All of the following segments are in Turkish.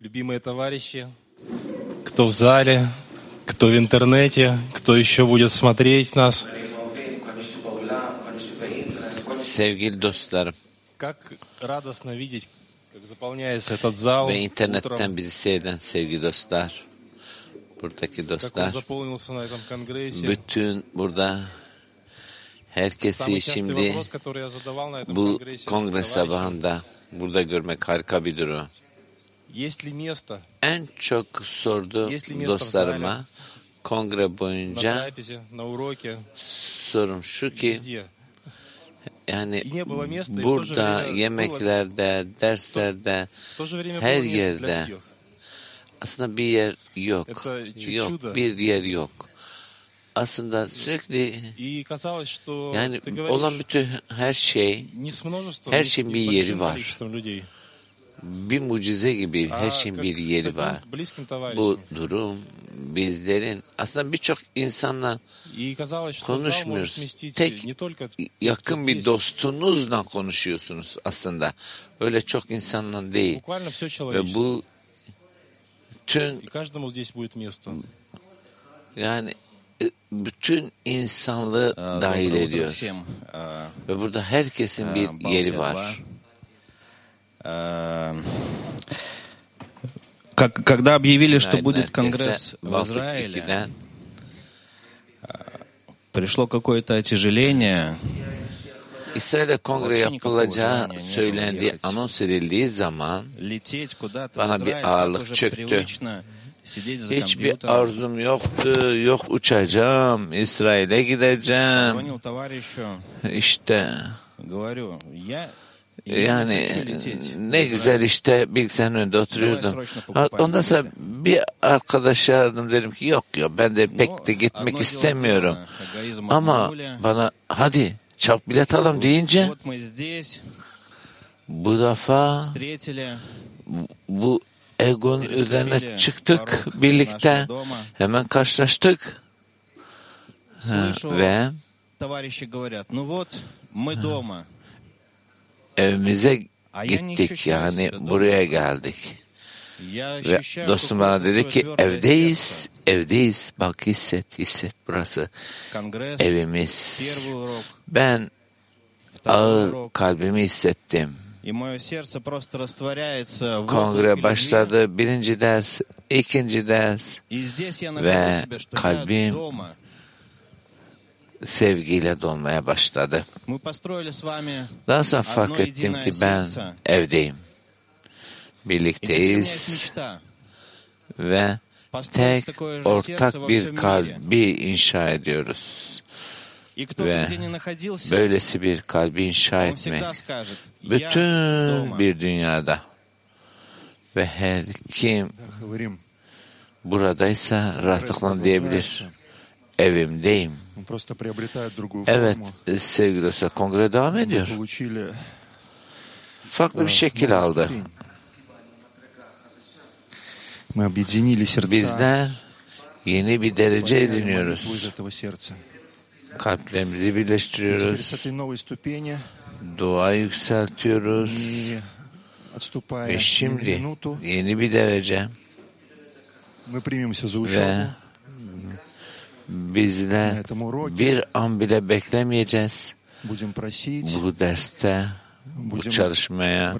Любимые товарищи, кто в зале, кто в интернете, кто еще будет смотреть нас. Sevgili dostlarım Как радостно видеть, как заполняется этот зал ve internetten утром, bizi seyreden sevgili dostlar, buradaki dostlar, bütün burada herkesi şimdi bu kongre sabahında burada görmek harika bir durum. En çok sordu dostlarıma. kongre boyunca sorum şu ki yani burada, yemeklerde, derslerde, her yerde aslında bir yer yok. Yok, bir yer yok. Aslında sürekli yani olan bütün her şey her şeyin bir yeri var bir mucize gibi her şeyin bir yeri var. Bu durum bizlerin aslında birçok insanla konuşmuyoruz. Tek yakın bir dostunuzla konuşuyorsunuz aslında. Öyle çok insanla değil. Ve bu tüm yani e, bütün insanlığı dahil ediyor. Ve burada herkesin bir yeri var. Как, когда объявили, что будет конгресс в Израиле, пришло какое-то отяжеление. İsrail'de kongre yapılacağı söylendiği anons edildiği zaman bana bir ağırlık çöktü. Hiçbir arzum yoktu. Yok uçacağım, İsrail'e gideceğim. İşte говорю, я, я не yani хочу лететь. ne güzel işte bilgisayarın önünde oturuyordum. sročno Ha, покупай Ondan sonra билеты. bir arkadaşa aradım dedim ki yok ya ben de Ну, pek de gitmek одно дело istemiyorum. сделано. Эгоизм Ama обманули. bana hadi çap bilet alalım deyince Вот мы здесь bu defa встретили, bu egonun üzerine переступили çıktık порог birlikte. нашего дома. Hemen karşılaştık Ha, Слышу, ve товарищи говорят, ну вот, мы дома. evimize gittik yani buraya geldik. Ve dostum bana dedi ki evdeyiz, evdeyiz. Bak hisset, hisset burası. Evimiz. Ben ağır kalbimi hissettim. Kongre başladı. Birinci ders, ikinci ders ve kalbim sevgiyle dolmaya başladı. Daha sonra fark ettim ki ben evdeyim. Birlikteyiz ve tek ortak bir kalbi inşa ediyoruz. Ve böylesi bir kalbi inşa etmek bütün bir dünyada ve her kim buradaysa rahatlıkla diyebilir evimdeyim. Evet e, sevgili dostlar kongre devam ediyor. Farklı bir şekil aldı. Bizler yeni bir derece ediniyoruz. Kalplerimizi birleştiriyoruz. Dua yükseltiyoruz. Ve şimdi yeni bir derece ve bizden bir an bile beklemeyeceğiz. Bu derste bu çalışmaya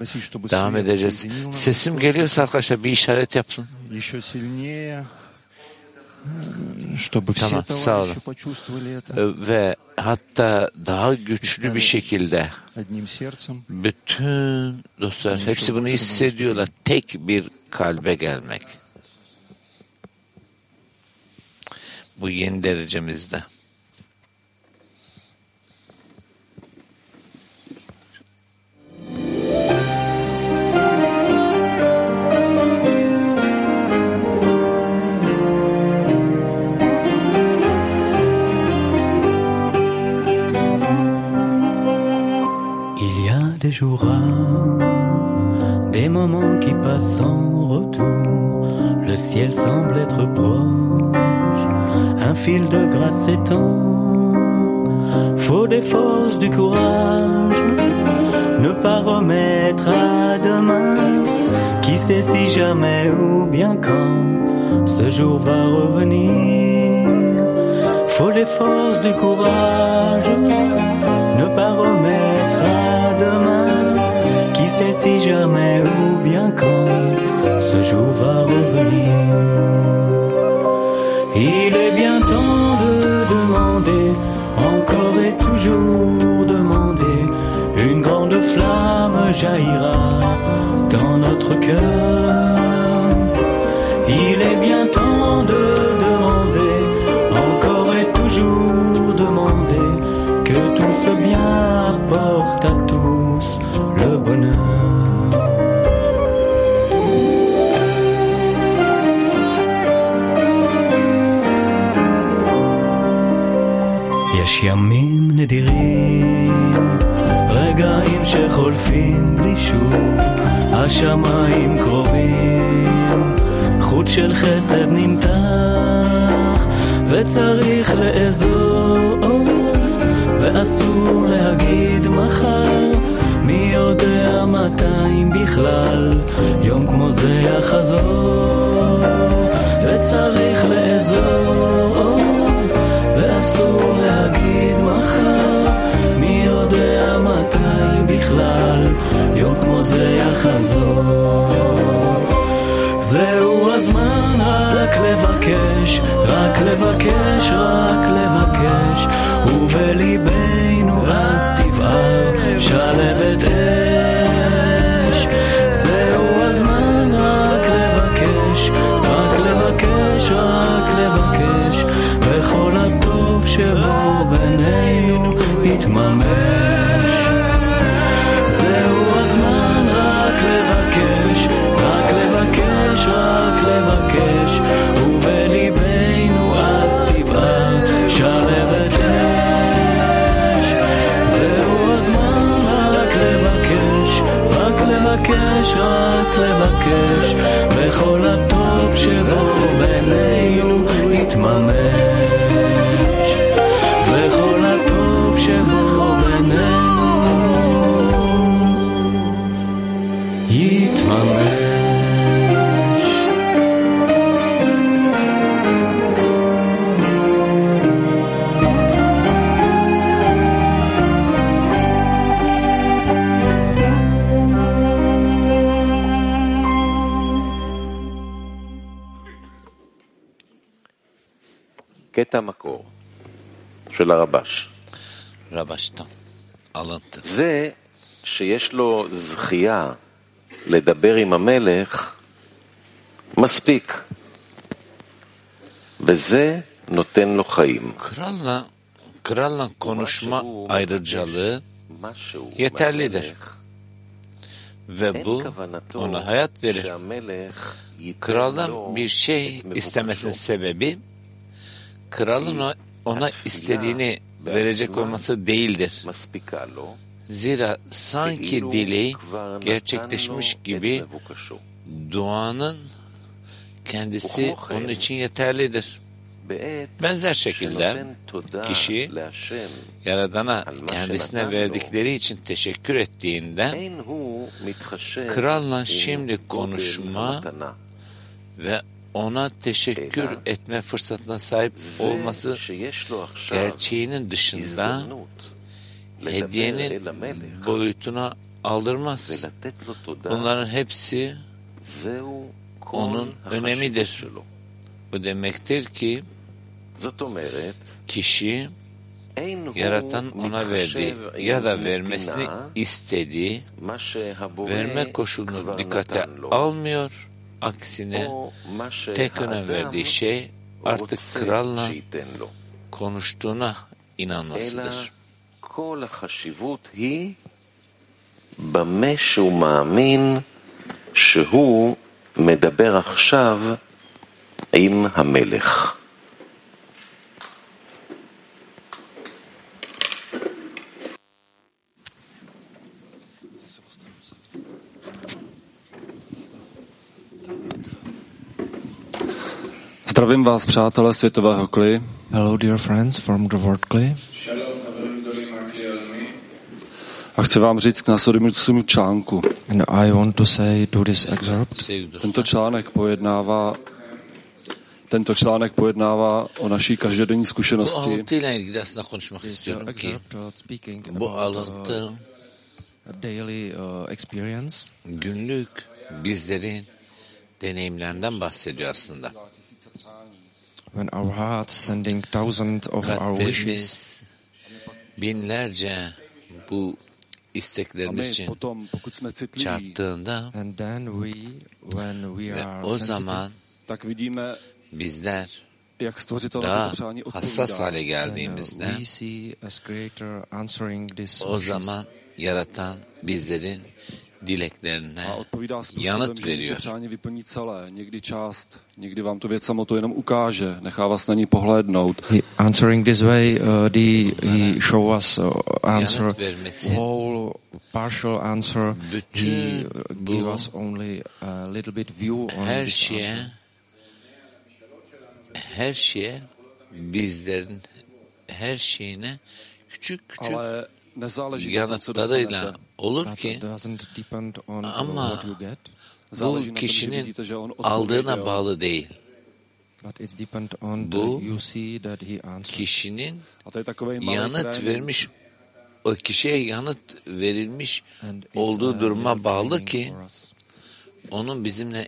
devam edeceğiz. Sesim geliyorsa arkadaşlar bir işaret yapsın. Tamam sağ olun. Ee, ve hatta daha güçlü bir şekilde bütün dostlar hepsi bunu hissediyorlar. Tek bir kalbe gelmek. Il y a des jours des moments qui passent sans retour. Le ciel semble être proche, un fil de grâce s'étend. Faut des forces, du courage, ne pas remettre à demain. Qui sait si jamais ou bien quand ce jour va revenir. Faut des forces, du courage, ne pas remettre à demain. Qui sait si jamais ou bien quand ce jour va revenir. Il toujours demander. Une grande flamme jaillira dans notre cœur. Il est bien רגעים שחולפים בלי שוב, השמיים קרובים, חוט של חסד נמתח, וצריך לאזוז, ואסור להגיד מחר, מי יודע מתי בכלל, יום כמו זה יחזור, וצריך לאזוז, ואסור זה יחזור. זהו הזמן רק לבקש, רק לבקש, רק לבקש, ובליבנו אז תבער שלבת אש. קטע מקור של הרבש. Rabaş'tan alıntı. זה שיש לו זכייה לדבר עם המלך, מספיק. וזה נותן לו חיים. Kralla, kralla konuşma שהוא ayrıcalığı משהו yeterlidir. מהמלך, ve אין bu כוונתו ona hayat verir. שהמלך ייתן Kraldan לו bir şey את istemesinin מבוקשו. sebebi kralın ona istediğini verecek olması değildir. Zira sanki dili gerçekleşmiş gibi duanın kendisi onun için yeterlidir. Benzer şekilde kişi Yaradan'a kendisine verdikleri için teşekkür ettiğinde kralla şimdi konuşma ve ona teşekkür etme fırsatına sahip olması gerçeğinin dışında hediyenin boyutuna aldırmaz. Bunların hepsi onun önemidir. Bu demektir ki kişi yaratan ona verdi ya da vermesini istediği verme koşulunu dikkate almıyor. Aksine tek önem verdiği şey artık kralla konuştuğuna inanmasıdır. כל החשיבות היא במה שהוא מאמין שהוא מדבר עכשיו עם המלך. Zdravím vás, přátelé světového kli. Hello, dear friends from the Word Clay. A chci vám říct k následujícímu článku. And I want to say to this excerpt Tento článek pojednává tento článek pojednává o naší každodenní zkušenosti uh, daily uh, experience günlük bizlerin deneyimlerinden bahsediyor aslında. When our hearts sending thousands of our wishes. binlerce bu isteklerimiz için çarptığında and then we when we ve are o sensitive zaman tak vidíme, bizler daha hassas hale uh, geldiğimizde we see as creator answering this o wishes. zaman yaratan bizlerin dileklerine A odpovídá způsobem, yanıt veriyor. přání vyplní celé, někdy část, někdy vám to věc samoto jenom ukáže, nechá vás na ní pohlédnout. He answering this way, uh, the, he show us uh, answer whole partial answer. He bütün uh, give us only a little bit view on her this şeye answer. her şeye bizlerin her şeyine küçük küçük Ale yanıtlarıyla olur ki it doesn't depend on Ama what you get, Záleží bu kişinin aldığına bağlı değil. but it's depend on the, Bu you see that he answers. Kişinin yanıt vermiş o kişiye yanıt verilmiş olduğu duruma bağlı ki onun bizimle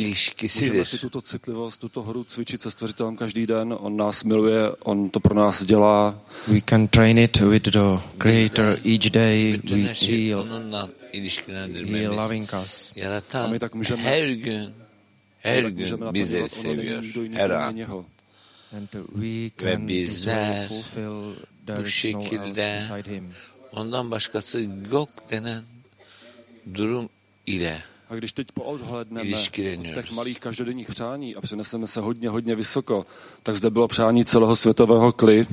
Můžeme si ilişkisidir. tuto citlivost, tuto hru cvičit se stvořitelem každý den. On nás miluje, on to pro nás dělá. We can train it with the Creator each day. We, şeyi he, loving us. A my tak můžeme- her gün her gün bizleri seviyor. Her an. And we can way bizler bu şekilde beside him. Ondan başkası yok denen durum ile A když teď poodhledneme od těch malých každodenních přání a přeneseme se hodně, hodně vysoko, tak zde bylo přání celého světového kli.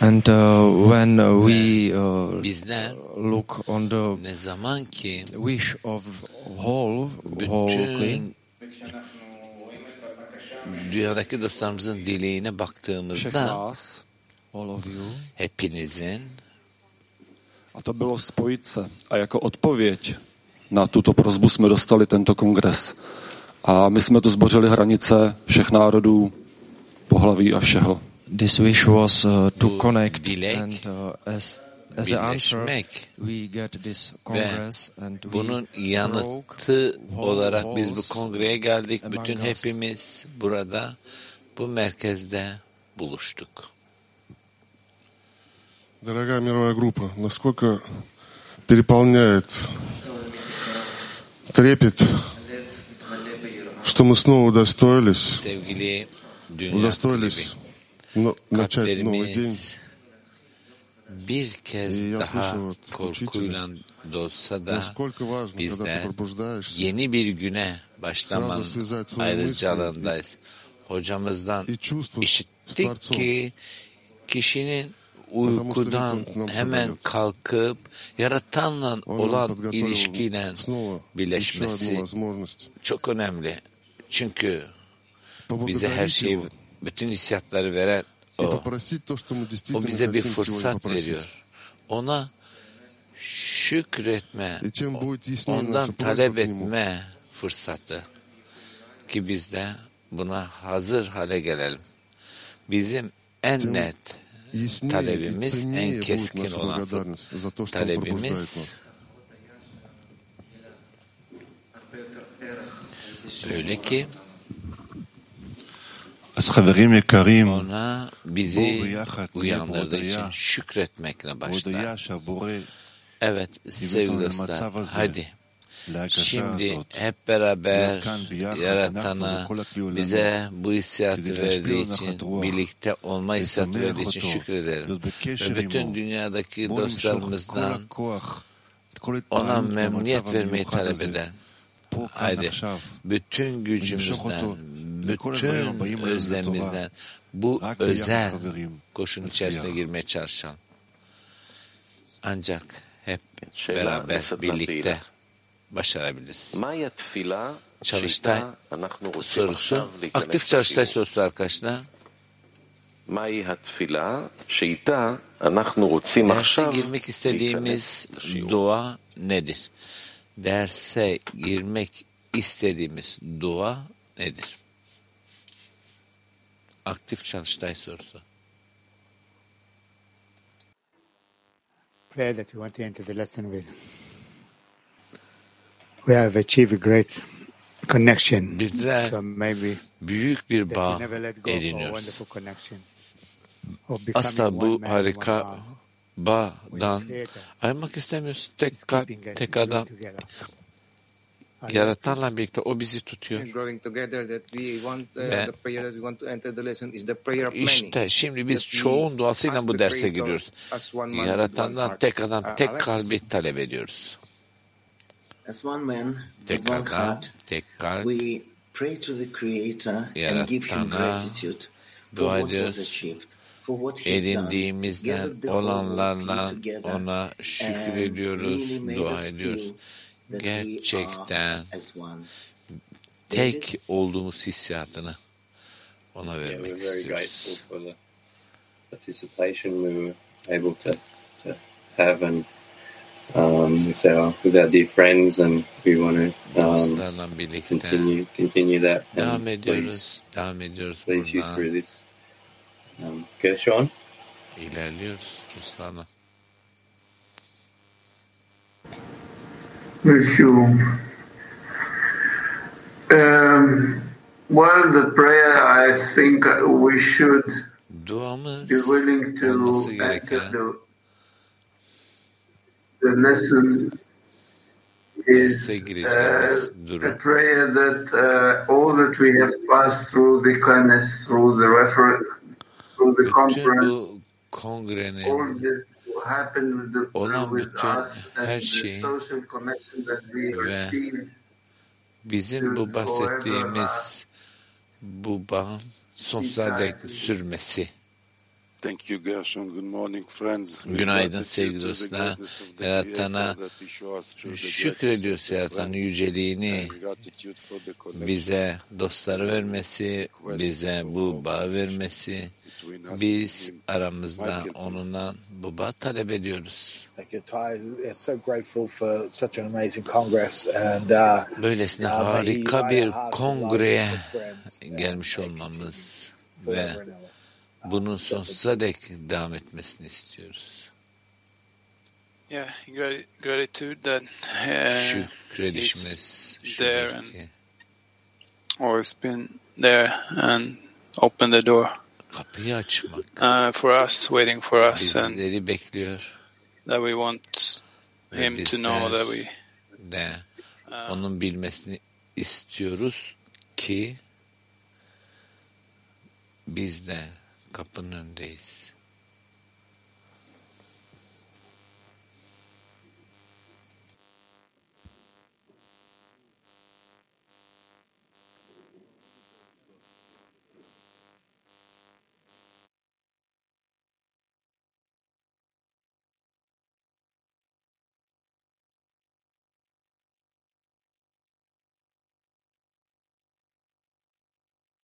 And uh, when we uh, look on the wish of whole whole clean, bütün dünyadaki dostlarımızın dileğine baktığımızda nás. all of you, hepinizin A to bylo spojit se. A jako odpověď na tuto prozbu jsme dostali tento kongres. A my jsme tu zbořili hranice všech národů, pohlaví a všeho. this wish was uh, to Bu connect, dilek, and uh, as as an answer, birleşmek we get this congress, and we bunun broke yanıtı whole olarak biz bu walls kongreye geldik. among Bütün us. hepimiz burada bu merkezde buluştuk. Дорогая мировая группа, насколько переполняет трепет, что мы снова удостоились, Sevgili dünya удостоились но- начать новый день kalplerimiz bir kez И я daha слышал от korkuyla da olsa da Насколько важно, когда ты bizler пробуждаешься yeni bir güne başlamanın Sırada связать свои ayrıcalığındayız. Hocamızdan и чувствовать с işittik Творцом. ki kişinin Потому что uykudan hemen kalkıp yaratanla olan ilişkiyle birleşmesi çok önemli. Çünkü bize her şeyi, bütün hissiyatları veren o. O bize bir fırsat veriyor. Ona şükretme, ondan talep etme fırsatı ki biz de buna hazır hale gelelim. Bizim en net talebimiz en keskin olan talebimiz öyle ki ona bizi uyandırdığı için şükretmekle başlar. Evet sevgili dostlar hadi. Şimdi hep beraber yaratana bize bu hissiyatı verdiği için, birlikte olma hissiyatı verdiği için şükredelim. Ve bütün dünyadaki dostlarımızdan ona memnuniyet vermeyi talep eder. Haydi bütün gücümüzden, bütün özlemimizden bu özel koşun içerisine girmeye çalışalım. Ancak hep beraber, birlikte başarabiliriz. מהי התפילה çalıştay שאיתה אנחנו רוצים sorusu, עכשיו להיכנס aktif çalıştay לשיעור? sorusu arkadaşlar. מהי התפילה שאיתה אנחנו רוצים Derse עכשיו girmek istediğimiz להיכנס לשיעור? dua nedir? Derse girmek istediğimiz dua nedir? Aktif çalıştay sorusu. prayer that we want to enter the lesson with. We have achieved a great connection. Bizler So maybe büyük bir bağ never let go of our ediniyoruz. Asla bu harika bağdan ayrılmak istemiyoruz. Tek kalp, tek adam. together. Yaratanla birlikte o bizi tutuyor. growing together that we want Ve the prayer that we want to enter the lesson is the prayer of many. İşte şimdi biz çoğun duasıyla bu derse giriyoruz. Yaratandan tek adam, Uh, tek kalbi talep ediyoruz. As one man, Tek adam, heart, tek kalp. we pray to the Creator and give Him Yaratana gratitude for dua what was ediyoruz. achieved, for what He's done. Edindiğimizden olanlarla ona şükür and ediyoruz, really made dua ediyoruz. Gerçekten are as one. tek olduğumuz hissiyatını ona Yeah, vermek we're very istiyoruz. grateful for the participation we were able to, to have and um, with our with our dear friends, and we want to um, continue continue that. and devam please, ediyoruz, devam ediyoruz please you through this. Um, Gershon. İlerliyoruz dostlarla. with you. Um, well, the prayer I think we should Duamız be willing to olması enter the, the lesson is derse gireceğimiz uh, a durum. prayer that uh, all that we have passed through the kindness, through the refer, through the Bütün bu kongrenin olan bütün her the şey social connection that we ve bizim bu bahsettiğimiz bu bağın sonsuza dek sürmesi. Günaydın sevgili dostlar. Yaratana şükrediyoruz Yaratan'ın yüceliğini bize dostları vermesi, bize bu bağı vermesi. Biz aramızda onunla bu bağı talep ediyoruz. Thank you, Ty. Yeah, so grateful for such an amazing congress and uh, Böylesine uh, harika bir kongreye and gelmiş olmamız ve. Bunun sonsuza dek devam etmesini istiyoruz. Yeah, gra- gratitude that uh, Şükredişimiz there and always been there and open the door kapıyı açmak uh, for us, waiting for us, and bekliyor that we want him to know that we de onun bilmesini istiyoruz ki biz de kapanın reis.